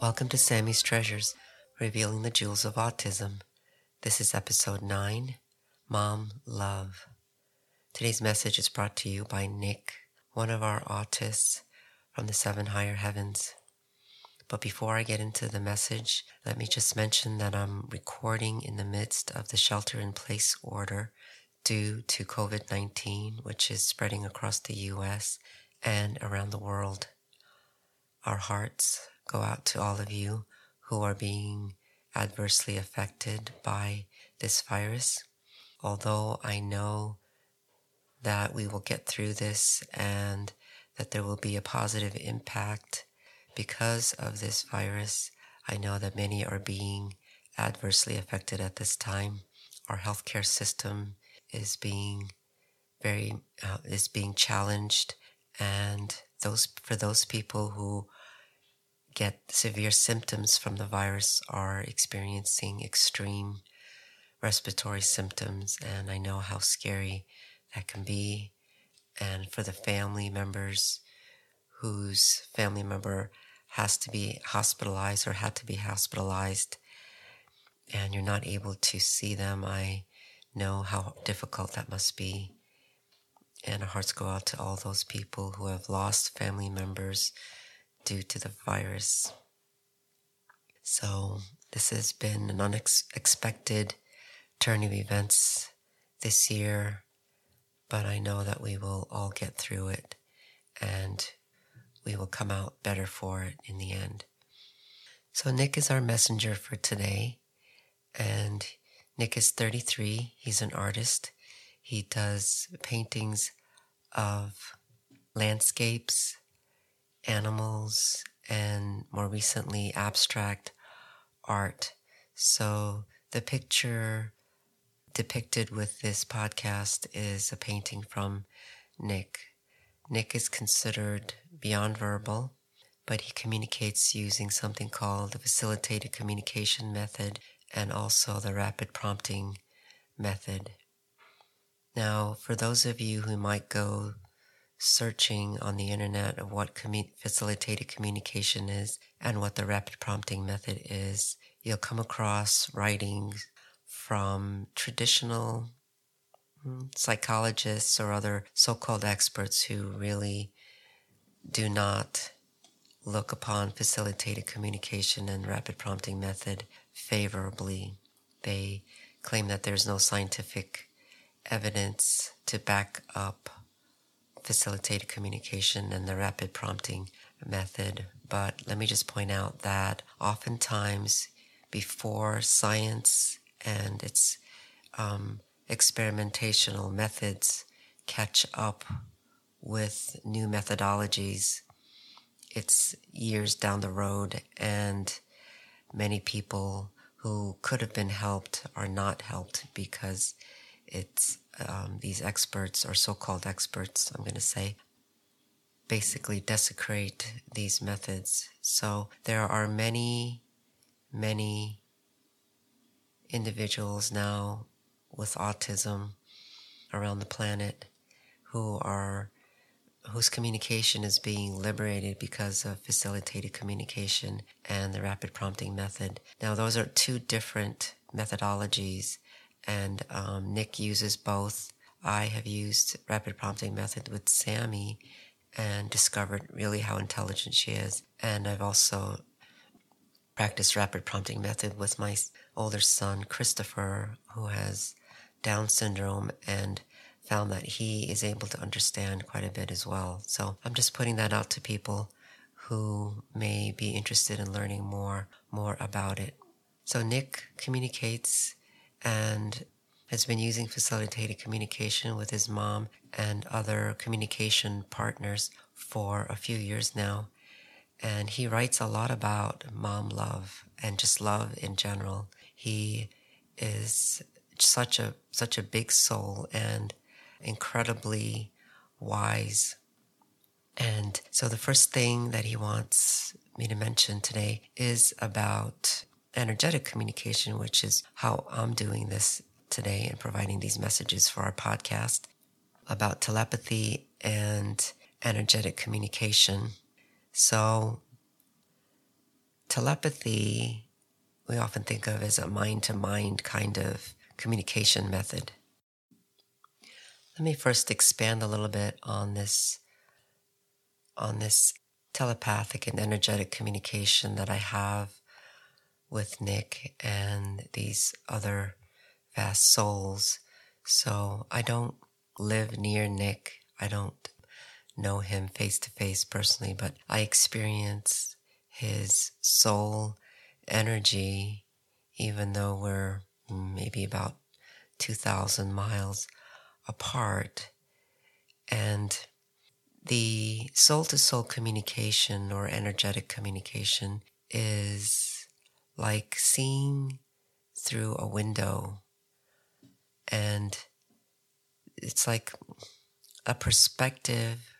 Welcome to Sammy's Treasures, revealing the jewels of autism. This is episode 9 Mom Love. Today's message is brought to you by Nick, one of our autists from the seven higher heavens. But before I get into the message, let me just mention that I'm recording in the midst of the shelter in place order due to COVID 19, which is spreading across the US and around the world. Our hearts go out to all of you who are being adversely affected by this virus. Although I know that we will get through this and that there will be a positive impact because of this virus, I know that many are being adversely affected at this time. Our healthcare system is being very uh, is being challenged, and those for those people who get severe symptoms from the virus are experiencing extreme respiratory symptoms, and I know how scary that can be. And for the family members whose family member has to be hospitalized or had to be hospitalized, and you're not able to see them, I know how difficult that must be. And our hearts go out to all those people who have lost family members due to the virus. So, this has been an unexpected turn of events this year, but I know that we will all get through it and we will come out better for it in the end. So, Nick is our messenger for today, and Nick is 33. He's an artist. He does paintings of landscapes, animals, and more recently, abstract art. So the picture depicted with this podcast is a painting from Nick. Nick is considered beyond verbal, but he communicates using something called the facilitated communication method and also the rapid prompting method. Now, for those of you who might go searching on the internet of what commu- facilitated communication is and what the rapid prompting method is, you'll come across writings from traditional hmm, psychologists or other so-called experts who really do not look upon facilitated communication and rapid prompting method favorably. They claim that there's no scientific evidence to back up facilitated communication and the rapid prompting method. But let me just point out that oftentimes before science and its um, experimentational methods catch up with new methodologies, it's years down the road, and many people who could have been helped are not helped because it's um, these experts or so-called experts, I'm going to say, basically desecrate these methods. So there are many, many individuals now with autism around the planet who are whose communication is being liberated because of facilitated communication and the rapid prompting method. Now, those are two different methodologies and um, Nick uses both. I have used rapid prompting method with Sammy and discovered really how intelligent she is. And I've also practiced rapid prompting method with my older son, Christopher, who has Down syndrome and found that he is able to understand quite a bit as well. So I'm just putting that out to people who may be interested in learning more, more about it. So Nick communicates and has been using facilitated communication with his mom and other communication partners for a few years now. And he writes a lot about mom love and just love in general. He is such a, such a big soul and incredibly wise. And so the first thing that he wants me to mention today is about energetic communication, which is how I'm doing this today and providing these messages for our podcast about telepathy and energetic communication. So telepathy we often think of as a mind to mind kind of communication method. Let me first expand a little bit on this on this telepathic and energetic communication that I have with Nick and these other vast souls. So I don't live near Nick. I don't know him face to face personally, but I experience his soul energy, even though we're maybe about 2,000 miles apart. And the soul to soul communication or energetic communication is like seeing through a window. And it's like a perspective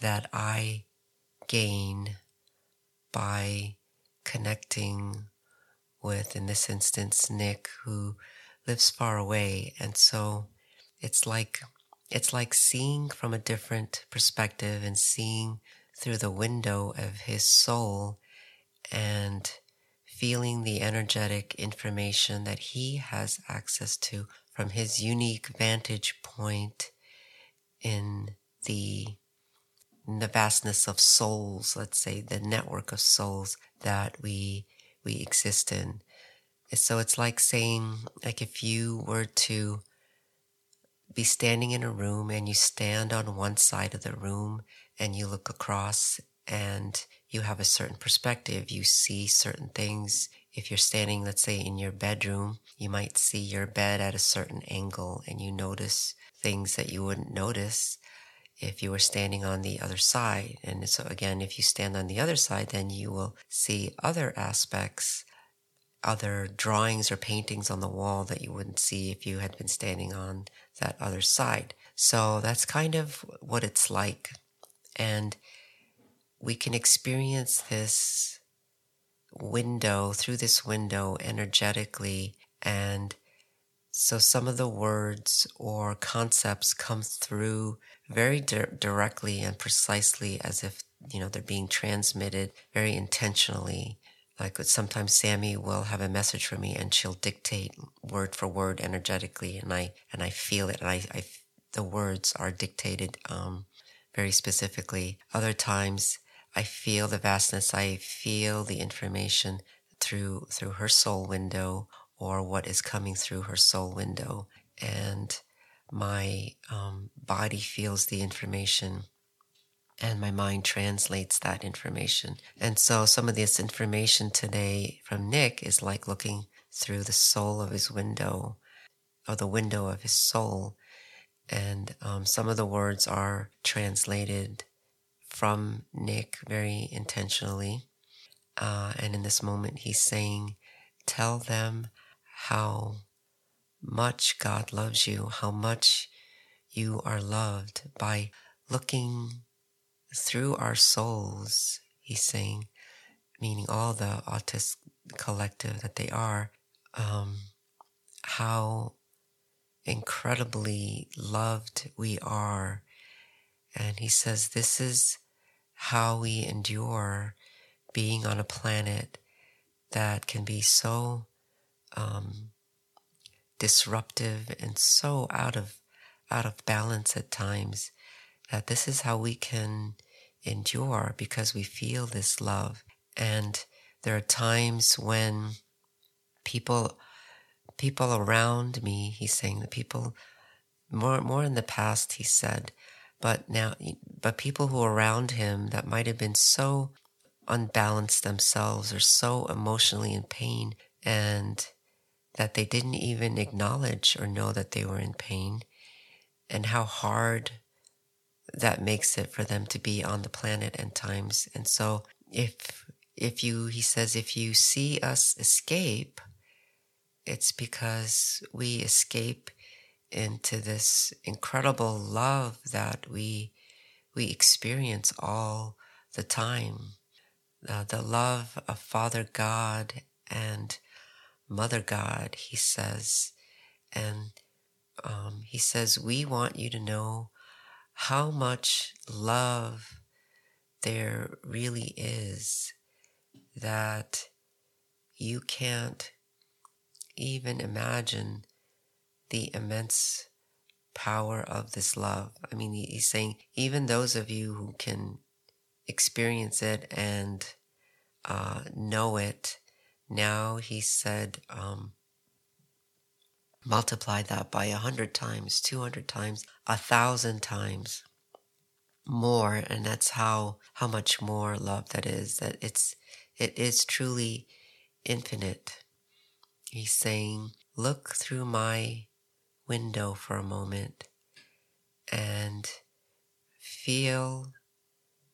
that I gain by connecting with, in this instance, Nick, who lives far away. And so it's like, it's like seeing from a different perspective and seeing through the window of his soul and feeling the energetic information that he has access to from his unique vantage point in the in the vastness of souls, let's say the network of souls that we we exist in. So it's like saying, like if you were to be standing in a room and you stand on one side of the room and you look across and you have a certain perspective. You see certain things. If you're standing, let's say in your bedroom, you might see your bed at a certain angle and you notice things that you wouldn't notice if you were standing on the other side. And so again, if you stand on the other side, then you will see other aspects, other drawings or paintings on the wall that you wouldn't see if you had been standing on that other side. So that's kind of what it's like. And we can experience this window through this window energetically and so some of the words or concepts come through very di- directly and precisely as if you know they're being transmitted very intentionally. Like sometimes sammy will have a message for me and she'll dictate word for word energetically and i and i feel it. And i, I the words are dictated um, very specifically. Other times I feel the vastness. I feel the information through through her soul window or what is coming through her soul window, and my um, body feels the information and my mind translates that information. And so some of this information today from Nick is like looking through the soul of his window or the window of his soul. And um, some of the words are translated from Nick very intentionally. Uh, and in this moment, he's saying, Tell them how much God loves you, how much you are loved by looking through our souls. He's saying, meaning all the autist collective that they are, um, how incredibly loved we are. And he says, This is how we endure being on a planet that can be so um, disruptive and so out of out of balance at times that this is how we can endure because we feel this love. And there are times when people people around me he's saying the people more more in the past he said but now, but people who are around him that might have been so unbalanced themselves or so emotionally in pain and that they didn't even acknowledge or know that they were in pain and how hard that makes it for them to be on the planet and times. And so if, if you, he says, if you see us escape, it's because we escape into this incredible love that we we experience all the time. Uh, the love of Father God and Mother God, he says. And um, he says, We want you to know how much love there really is. that you can't even imagine the immense power of this love. I mean, he's saying, even those of you who can experience it and uh, know it, now he said, um, multiply that by a hundred times, 200 times, a thousand times more. And that's how, how much more love that is, that it's, it is truly infinite. He's saying, look through my window for a moment and feel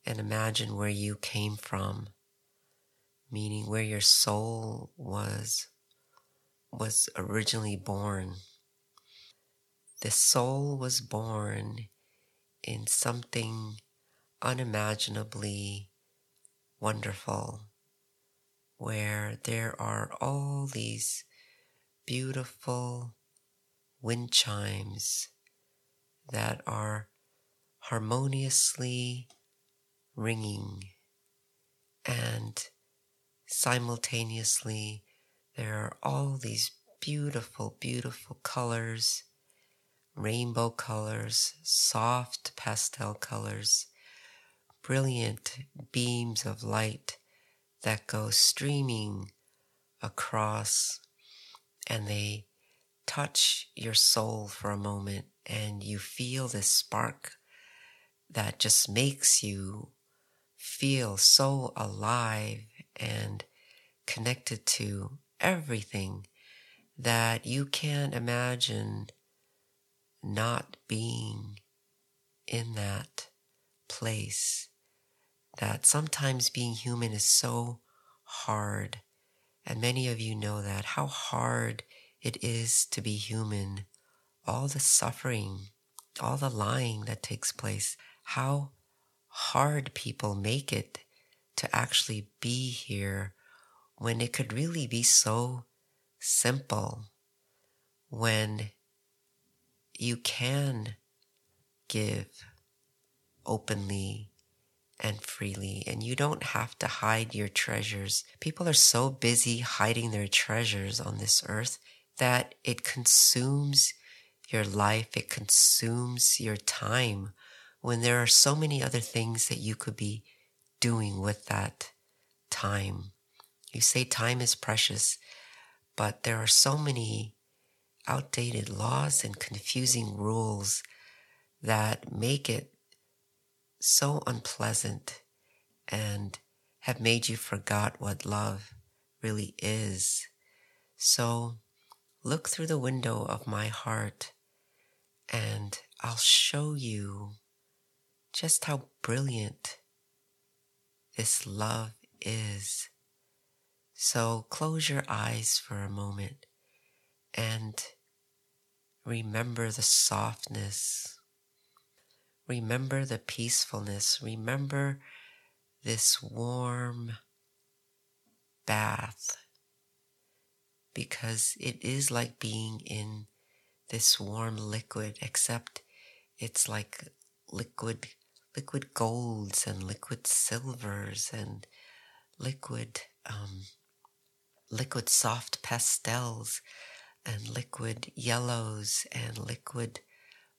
and imagine where you came from, meaning where your soul was was originally born. The soul was born in something unimaginably wonderful, where there are all these beautiful wind chimes that are harmoniously ringing and simultaneously there are all these beautiful, beautiful colors, rainbow colors, soft pastel colors, brilliant beams of light that go streaming across and they touch your soul for a moment and you feel this spark that just makes you feel so alive and connected to everything that you can't imagine not being in that place. That sometimes being human is so hard. And many of you know that, how hard it is to be human. All the suffering, all the lying that takes place, how hard people make it to actually be here when it could really be so simple when you can give openly and freely, and you don't have to hide your treasures. People are so busy hiding their treasures on this earth that it consumes your life, it consumes your time when there are so many other things that you could be doing with that time. You say time is precious, but there are so many outdated laws and confusing rules that make it so unpleasant and have made you forgot what love really is. So look through the window of my heart and I'll show you just how brilliant this love is. So close your eyes for a moment and remember the softness. Remember the peacefulness. Remember this warm bath because it is like being in this warm liquid, except it's like liquid, liquid golds and liquid silvers and liquid um, liquid soft pastels and liquid yellows and liquid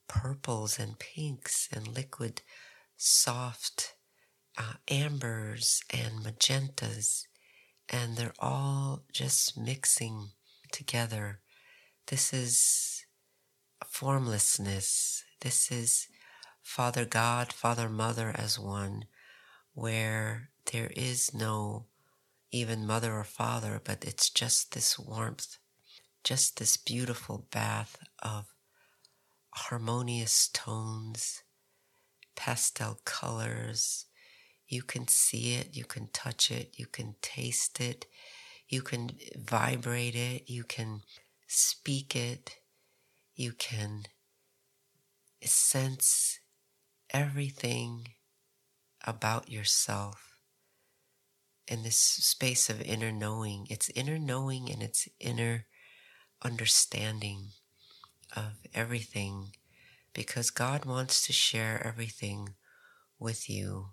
purples and pinks and liquid soft uh, ambers and magentas. And they're all just mixing together. This is formlessness. This is Father God, Father Mother as one, where there is no even mother or father, but it's just this warmth, just this beautiful bath of harmonious tones, pastel colors. You can see it, you can touch it, you can taste it, you can vibrate it, you can speak it, you can sense everything about yourself in this space of inner knowing. It's inner knowing and it's inner understanding of everything because God wants to share everything with you.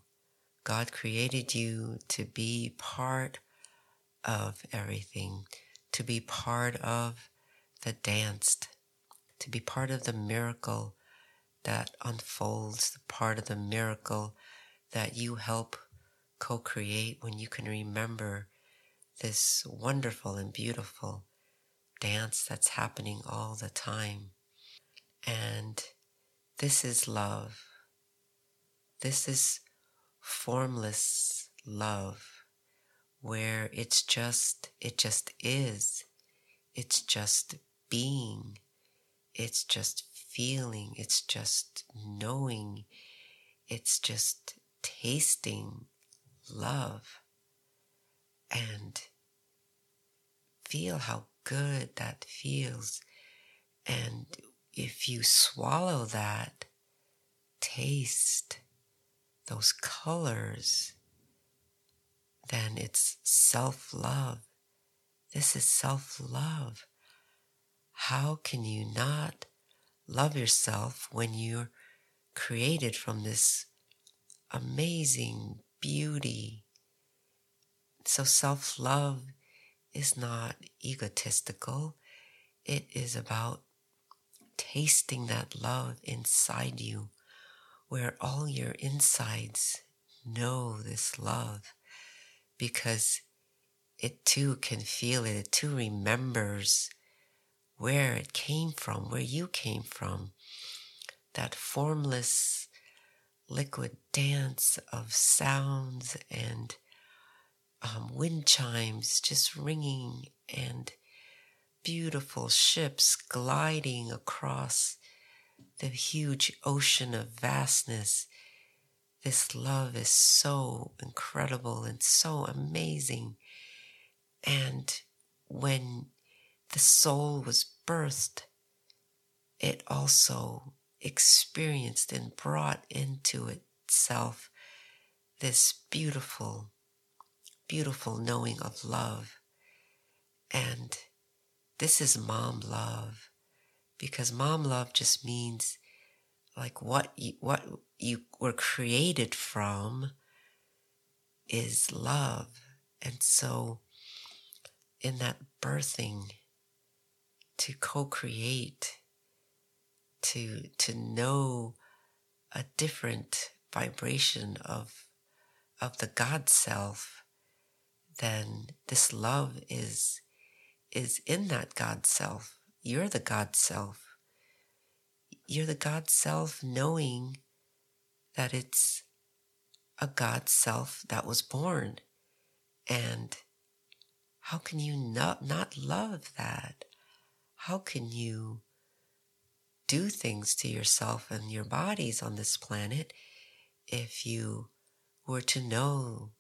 God created you to be part of everything, to be part of the danced, to be part of the miracle that unfolds, the part of the miracle that you help co create when you can remember this wonderful and beautiful dance that's happening all the time. And this is love. This is formless love where it's just, it just is. It's just being. It's just feeling. It's just knowing. It's just tasting love. And feel how good that feels. And if you swallow that, taste those colors, then it's self love. This is self love. How can you not love yourself when you're created from this amazing beauty? So, self love is not egotistical, it is about tasting that love inside you, where all your insides know this love because it too can feel it, it too remembers where it came from, where you came from. That formless liquid dance of sounds and um, wind chimes just ringing and beautiful ships gliding across the huge ocean of vastness. This love is so incredible and so amazing. And when the soul was birthed, it also experienced and brought into itself this beautiful beautiful knowing of love. And this is mom love because mom love just means like what you, what you were created from is love. And so in that birthing to co-create to to know a different vibration of of the God self then this love is is in that God self. You're the God self. You're the God self knowing that it's a God self that was born. And how can you not, not love that? How can you do things to yourself and your bodies on this planet if you were to know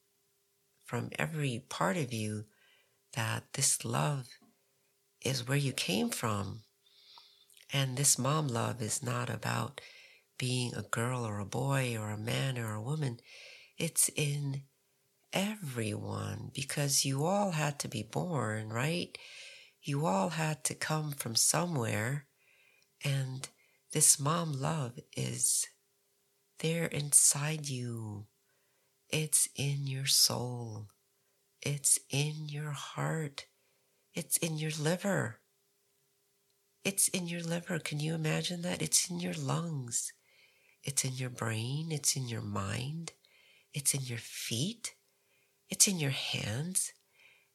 from every part of you that this love is where you came from. And this mom love is not about being a girl or a boy or a man or a woman. It's in everyone because you all had to be born, right? You all had to come from somewhere. And this mom love is there inside you. It's in your soul. It's in your heart. It's in your liver. It's in your liver. Can you imagine that? It's in your lungs. It's in your brain. It's in your mind. It's in your feet. It's in your hands.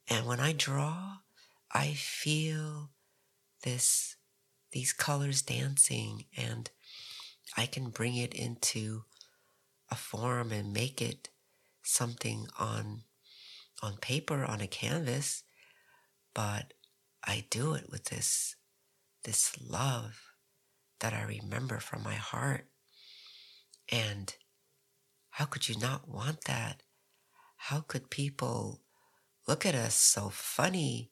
And when I draw, I feel this, these colors dancing and I can bring it into a form and make it something on on paper on a canvas but i do it with this this love that i remember from my heart. And how could you not want that? How could people look at us so funny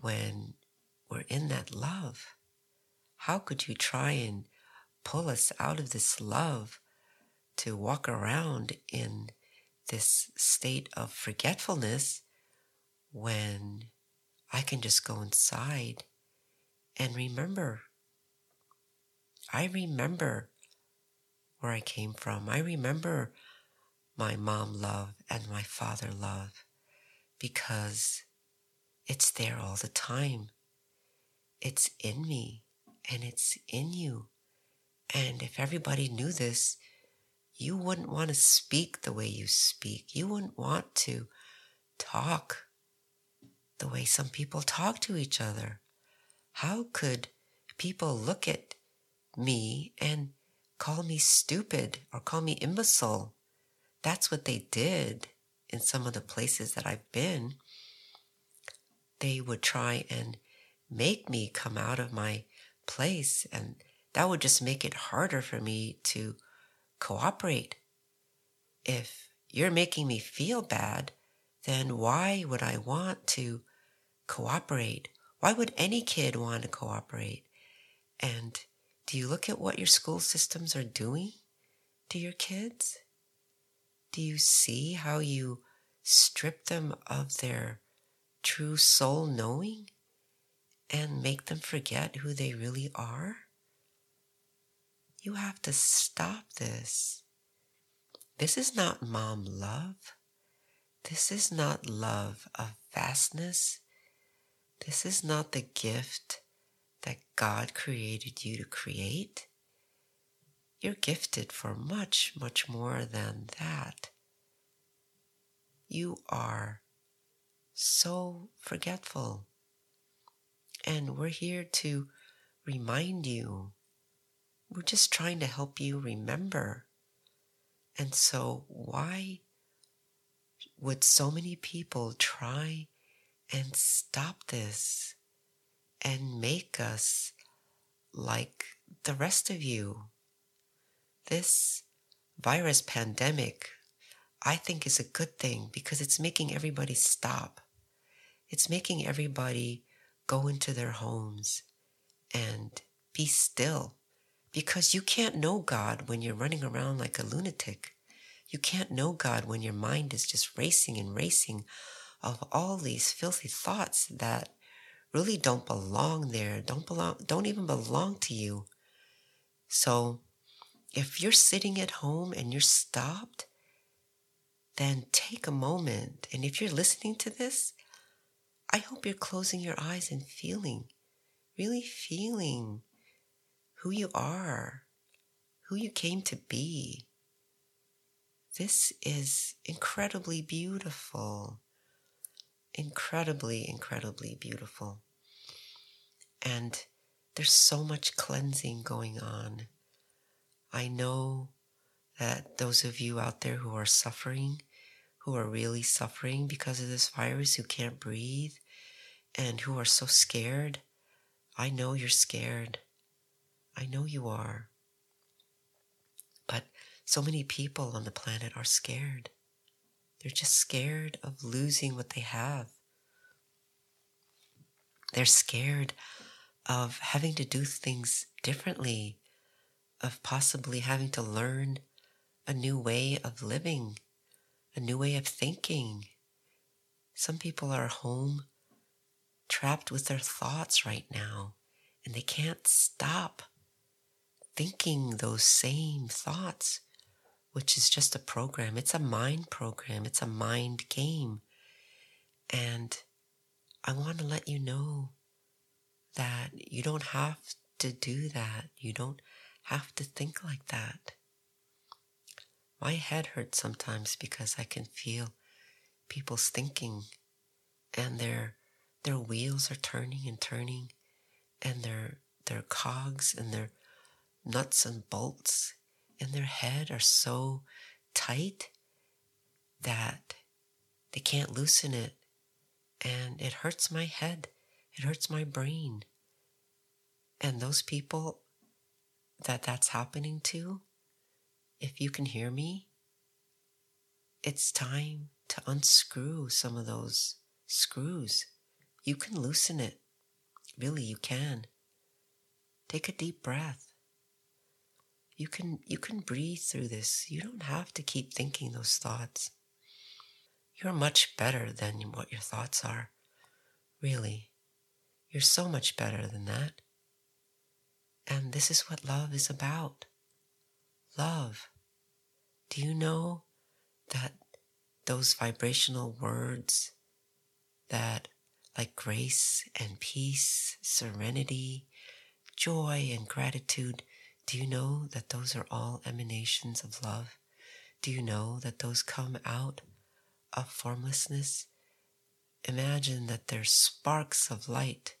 when we're in that love? How could you try and pull us out of this love to walk around in this state of forgetfulness when I can just go inside and remember. I remember where I came from. I remember my mom love and my father love because it's there all the time. It's in me and it's in you. And if everybody knew this, you wouldn't want to speak the way you speak. You wouldn't want to talk the way some people talk to each other. How could people look at me and call me stupid or call me imbecile? That's what they did in some of the places that I've been. They would try and make me come out of my place, and that would just make it harder for me to cooperate. If you're making me feel bad, then why would I want to cooperate? Why would any kid want to cooperate? And do you look at what your school systems are doing to your kids? Do you see how you strip them of their true soul knowing and make them forget who they really are? You have to stop this. This is not mom love. This is not love of vastness. This is not the gift that God created you to create. You're gifted for much, much more than that. You are so forgetful. And we're here to remind you. We're just trying to help you remember. And so, why would so many people try and stop this and make us like the rest of you? This virus pandemic, I think, is a good thing because it's making everybody stop. It's making everybody go into their homes and be still because you can't know God when you're running around like a lunatic. You can't know God when your mind is just racing and racing of all these filthy thoughts that really don't belong there, don't belong, don't even belong to you. So if you're sitting at home and you're stopped, then take a moment. And if you're listening to this, I hope you're closing your eyes and feeling, really feeling who you are, who you came to be. This is incredibly beautiful. Incredibly, incredibly beautiful. And there's so much cleansing going on. I know that those of you out there who are suffering, who are really suffering because of this virus, who can't breathe, and who are so scared, I know you're scared. I know you are. But so many people on the planet are scared. They're just scared of losing what they have. They're scared of having to do things differently of possibly having to learn a new way of living, a new way of thinking. Some people are home trapped with their thoughts right now, and they can't stop thinking those same thoughts, which is just a program. It's a mind program, it's a mind game. And I want to let you know that you don't have to do that. You don't have to think like that. My head hurts sometimes because I can feel people's thinking and their their wheels are turning and turning and their their cogs and their nuts and bolts in their head are so tight that they can't loosen it and it hurts my head it hurts my brain and those people that that's happening to, if you can hear me, it's time to unscrew some of those screws. You can loosen it. Really, you can. Take a deep breath. You can you can breathe through this. You don't have to keep thinking those thoughts. You're much better than what your thoughts are. Really. You're so much better than that. And this is what love is about. Love. Do you know that those vibrational words that like grace and peace, serenity, joy and gratitude, do you know that those are all emanations of love? Do you know that those come out of formlessness? Imagine that they're sparks of light,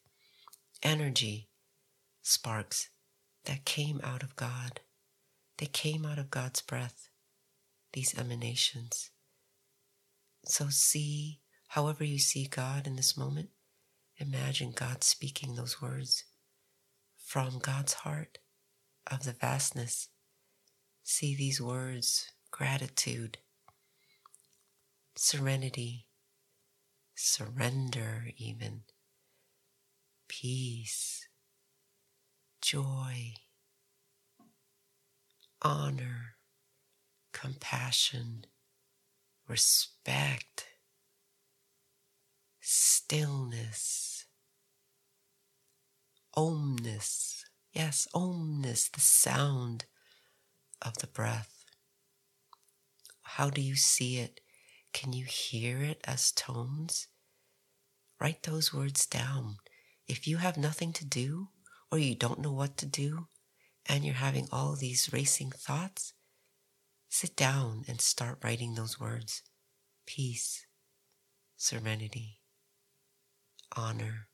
energy, sparks that came out of God. They came out of God's breath, these emanations. So see, however you see God in this moment, imagine God speaking those words from God's heart of the vastness. See these words gratitude, serenity, surrender, even peace, joy, honor, compassion, respect, stillness, omness. Yes, omness, the sound of the breath. How do you see it? Can you hear it as tones? Write those words down. If you have nothing to do or you don't know what to do and you're having all these racing thoughts, sit down and start writing those words peace, serenity, honor,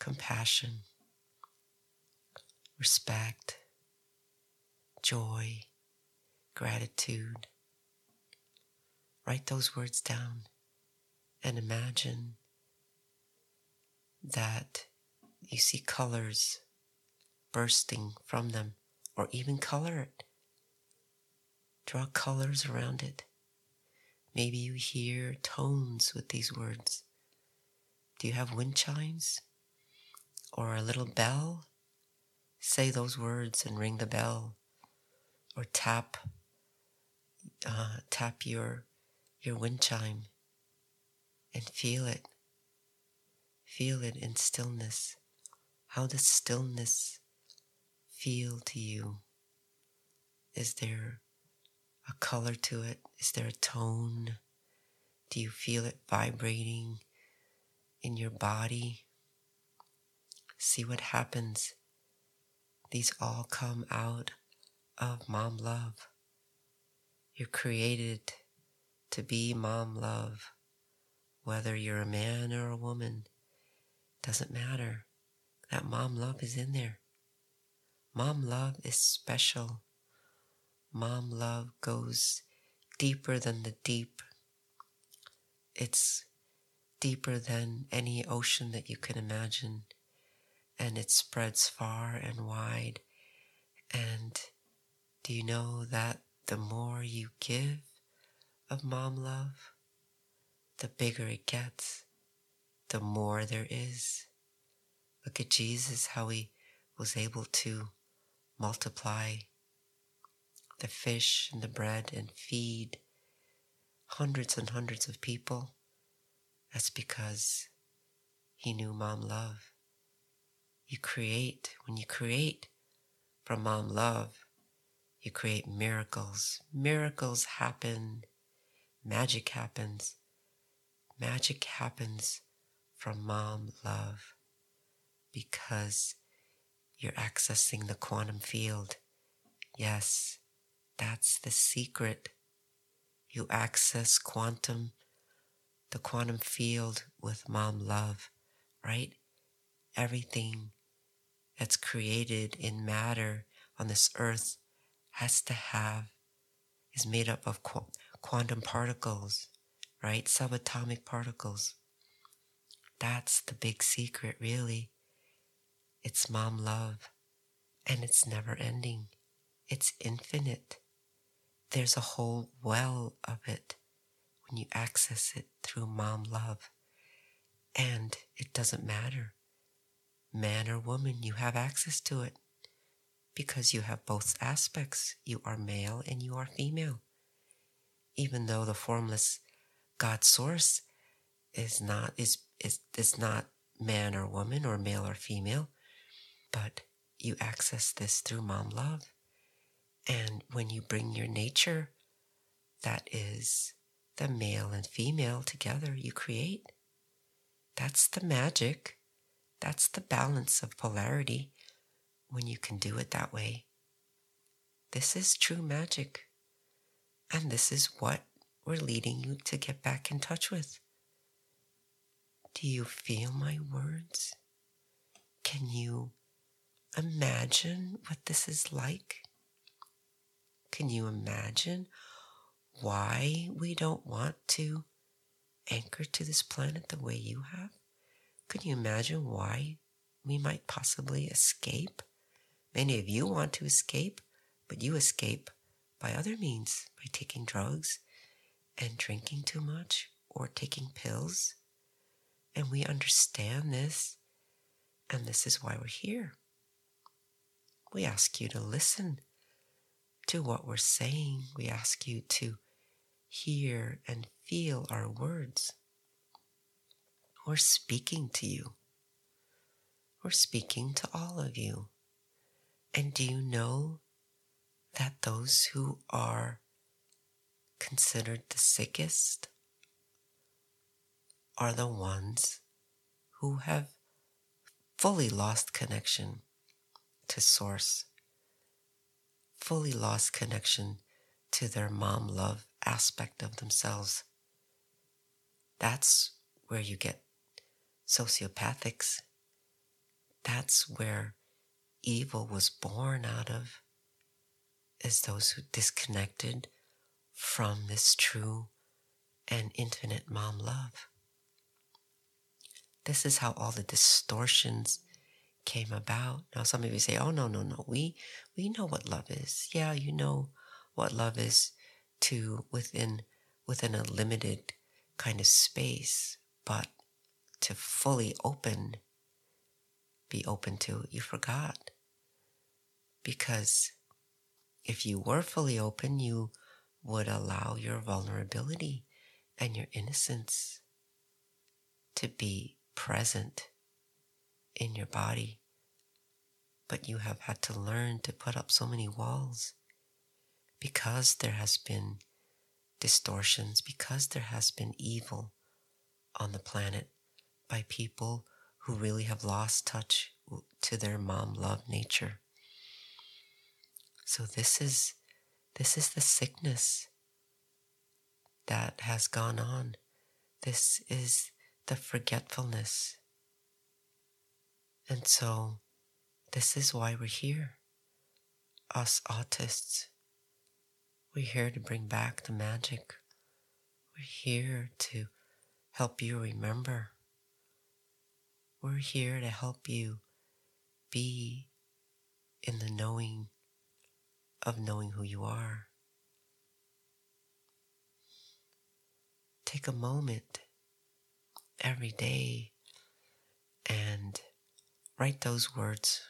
compassion, respect, joy, gratitude. Write those words down and imagine that you see colors bursting from them, or even color it. Draw colors around it. Maybe you hear tones with these words. Do you have wind chimes? Or a little bell? Say those words and ring the bell. Or tap, uh, tap your, your wind chime and feel it. Feel it in stillness. How does stillness feel to you? Is there a color to it? Is there a tone? Do you feel it vibrating in your body? See what happens. These all come out of mom love. You're created to be mom love, whether you're a man or a woman. Doesn't matter. That mom love is in there. Mom love is special. Mom love goes deeper than the deep. It's deeper than any ocean that you can imagine. And it spreads far and wide. And do you know that the more you give of mom love, the bigger it gets the more there is. Look at Jesus, how he was able to multiply the fish and the bread and feed hundreds and hundreds of people. That's because he knew mom love. You create, when you create from mom love, you create miracles. Miracles happen. Magic happens. Magic happens from mom love because you're accessing the quantum field. Yes, that's the secret. You access quantum, the quantum field with mom love, right? Everything that's created in matter on this earth has to have, is made up of qu- quantum particles, right? Subatomic particles. That's the big secret, really. It's mom love, and it's never ending. It's infinite. There's a whole well of it when you access it through mom love. And it doesn't matter, man or woman, you have access to it because you have both aspects. You are male and you are female. Even though the formless God source is not is is is not man or woman or male or female, but you access this through mom love. And when you bring your nature, that is the male and female together, you create. That's the magic. That's the balance of polarity when you can do it that way. This is true magic. And this is what we're leading you to get back in touch with. Do you feel my words? Can you imagine what this is like? Can you imagine why we don't want to anchor to this planet the way you have? Can you imagine why we might possibly escape? Many of you want to escape, but you escape by other means, by taking drugs and drinking too much or taking pills. And we understand this, and this is why we're here. We ask you to listen to what we're saying. We ask you to hear and feel our words. We're speaking to you. We're speaking to all of you. And do you know that those who are considered the sickest are the ones who have fully lost connection to Source, fully lost connection to their mom love aspect of themselves. That's where you get sociopathics. That's where evil was born out of, is those who disconnected from this true and infinite mom love. This is how all the distortions came about. Now, some of you say, "Oh no, no, no. We we know what love is. Yeah, you know what love is to within within a limited kind of space, but to fully open, be open to you forgot. Because if you were fully open, you would allow your vulnerability and your innocence to be present in your body. But you have had to learn to put up so many walls because there has been distortions, because there has been evil on the planet by people who really have lost touch to their mom love nature. So this is this is the sickness that has gone on. This is the forgetfulness. And so, this is why we're here. Us autists. We're here to bring back the magic. We're here to help you remember. We're here to help you be in the knowing of knowing who you are. Take a moment every day and write those words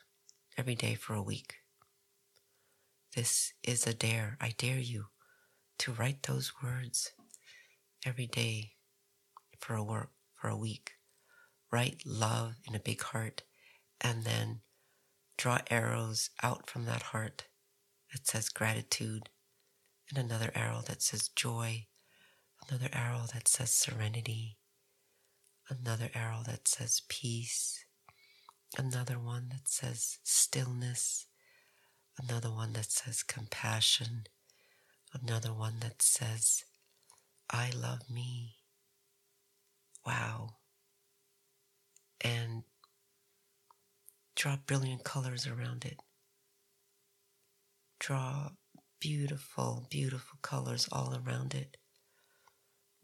every day for a week. This is a dare. I dare you to write those words every day for a work for a week. Write love in a big heart and then draw arrows out from that heart that says gratitude, and another arrow that says joy, another arrow that says serenity, another arrow that says peace, another one that says stillness, another one that says compassion, another one that says, I love me. Wow. And draw brilliant colors around it draw beautiful, beautiful colors all around it.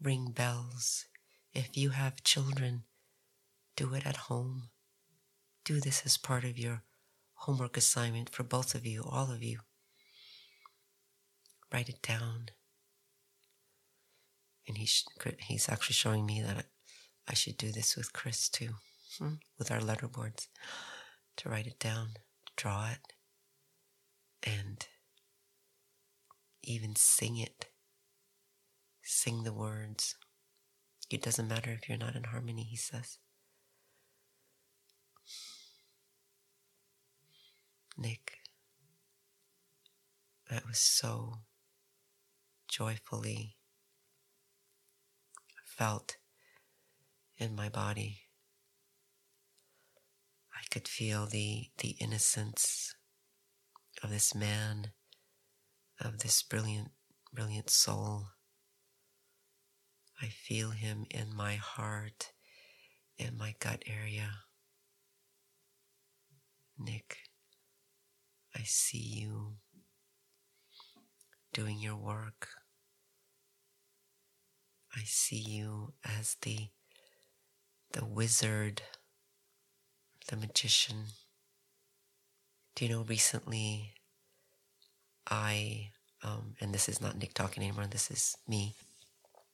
Ring bells. If you have children, do it at home. Do this as part of your homework assignment for both of you, all of you. Write it down. And he's, he's actually showing me that I should do this with Chris too, hmm, with our letterboards, to write it down, draw it, and even sing it. Sing the words. It doesn't matter if you're not in harmony, he says. Nick, I was so joyfully felt in my body could feel the, the innocence of this man, of this brilliant, brilliant soul. I feel him in my heart, in my gut area. Nick, I see you doing your work. I see you as the the wizard, the magician. Do you know recently I um, and this is not Nick talking anymore, this is me,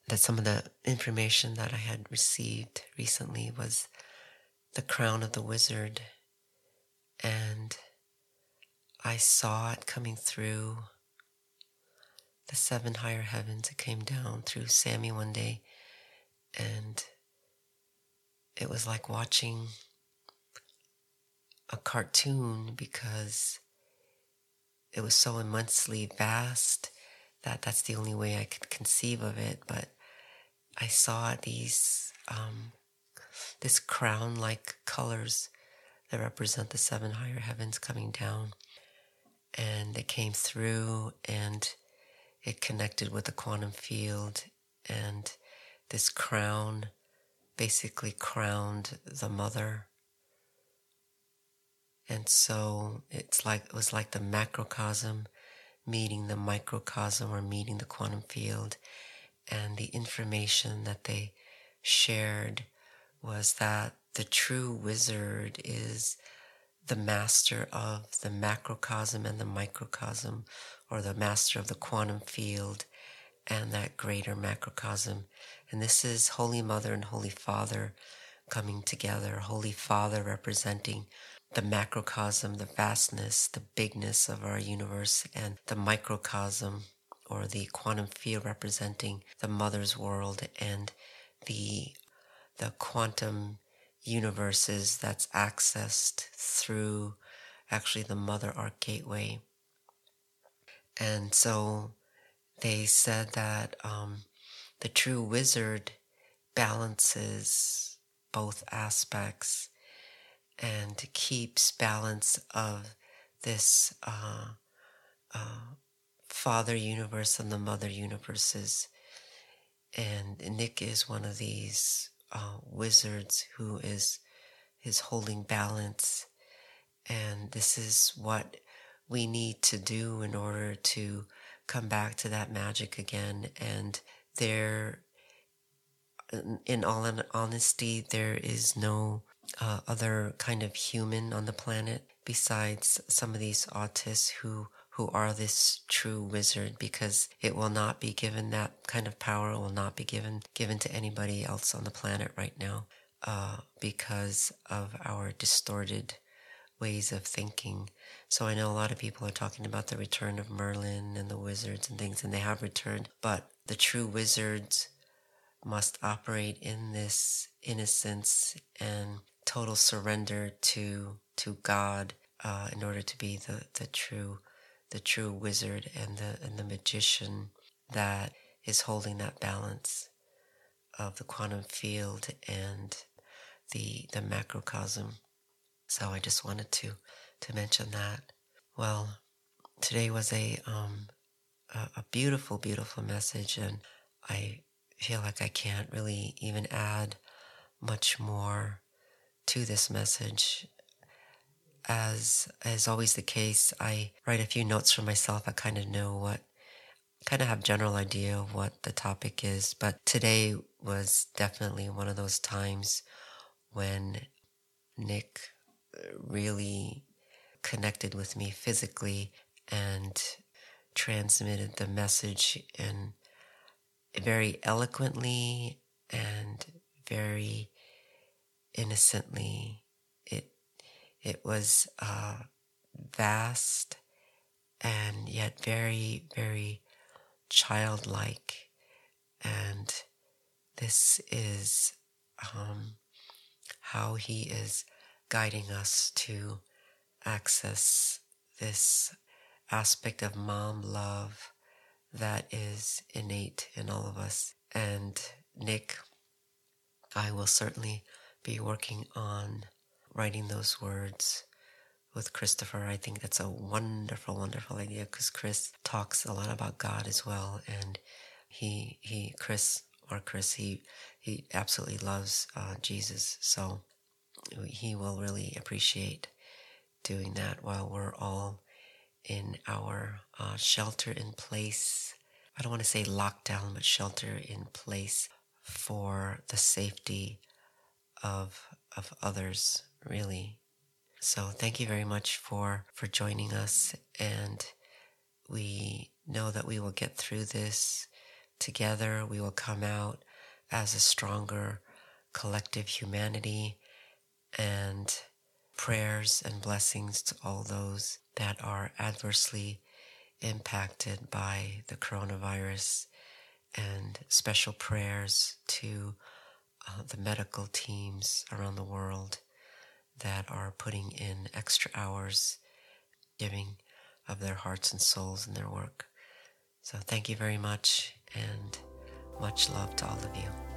that some of the information that I had received recently was the crown of the wizard and I saw it coming through the seven higher heavens. It came down through Sammy one day, and it was like watching a cartoon because it was so immensely vast that that's the only way I could conceive of it. But I saw these, um, this crown like colors that represent the seven higher heavens coming down. And it came through and it connected with the quantum field. And this crown basically crowned the mother. And so it's like, it was like the macrocosm meeting the microcosm or meeting the quantum field. And the information that they shared was that the true wizard is the master of the macrocosm and the microcosm, or the master of the quantum field and that greater macrocosm. And this is Holy Mother and Holy Father coming together. Holy Father representing the macrocosm, the vastness, the bigness of our universe, and the microcosm or the quantum field representing the mother's world and the the quantum universes that's accessed through actually the Mother Arc Gateway. And so they said that um, the true wizard balances both aspects and keeps balance of this uh, uh, father universe and the mother universes. And Nick is one of these uh, wizards who is is holding balance, and this is what we need to do in order to come back to that magic again. And there, in all honesty, there is no uh, other kind of human on the planet besides some of these autists who who are this true wizard because it will not be given that kind of power will not be given given to anybody else on the planet right now uh, because of our distorted ways of thinking. So I know a lot of people are talking about the return of Merlin and the wizards and things, and they have returned, but the true wizards must operate in this innocence and total surrender to to God uh, in order to be the, the true the true wizard and the and the magician that is holding that balance of the quantum field and the the macrocosm. So I just wanted to to mention that. Well, today was a um a, a beautiful, beautiful message, and I feel like I can't really even add much more to this message as is always the case, I write a few notes for myself. I kind of know what, kind of have general idea of what the topic is. But today was definitely one of those times when Nick uh, really connected with me physically and transmitted the message in very eloquently and very innocently it it was uh, vast and yet very, very childlike. And this is um, how he is guiding us to access this aspect of mom love that is innate in all of us. And Nick, I will certainly be working on writing those words with Christopher. I think that's a wonderful, wonderful idea because Chris talks a lot about God as well, and he he Chris or Chris he he absolutely loves uh, Jesus, so he will really appreciate doing that while we're all in our uh, shelter in place. I don't want to say lockdown, but shelter in place for the safety of of others, really. So thank you very much for for joining us, and we know that we will get through this together. We will come out as a stronger collective humanity, and prayers and blessings to all those that are adversely impacted by the coronavirus, and special prayers to uh, the medical teams around the world that are putting in extra hours, giving of their hearts and souls in their work. So, thank you very much, and much love to all of you.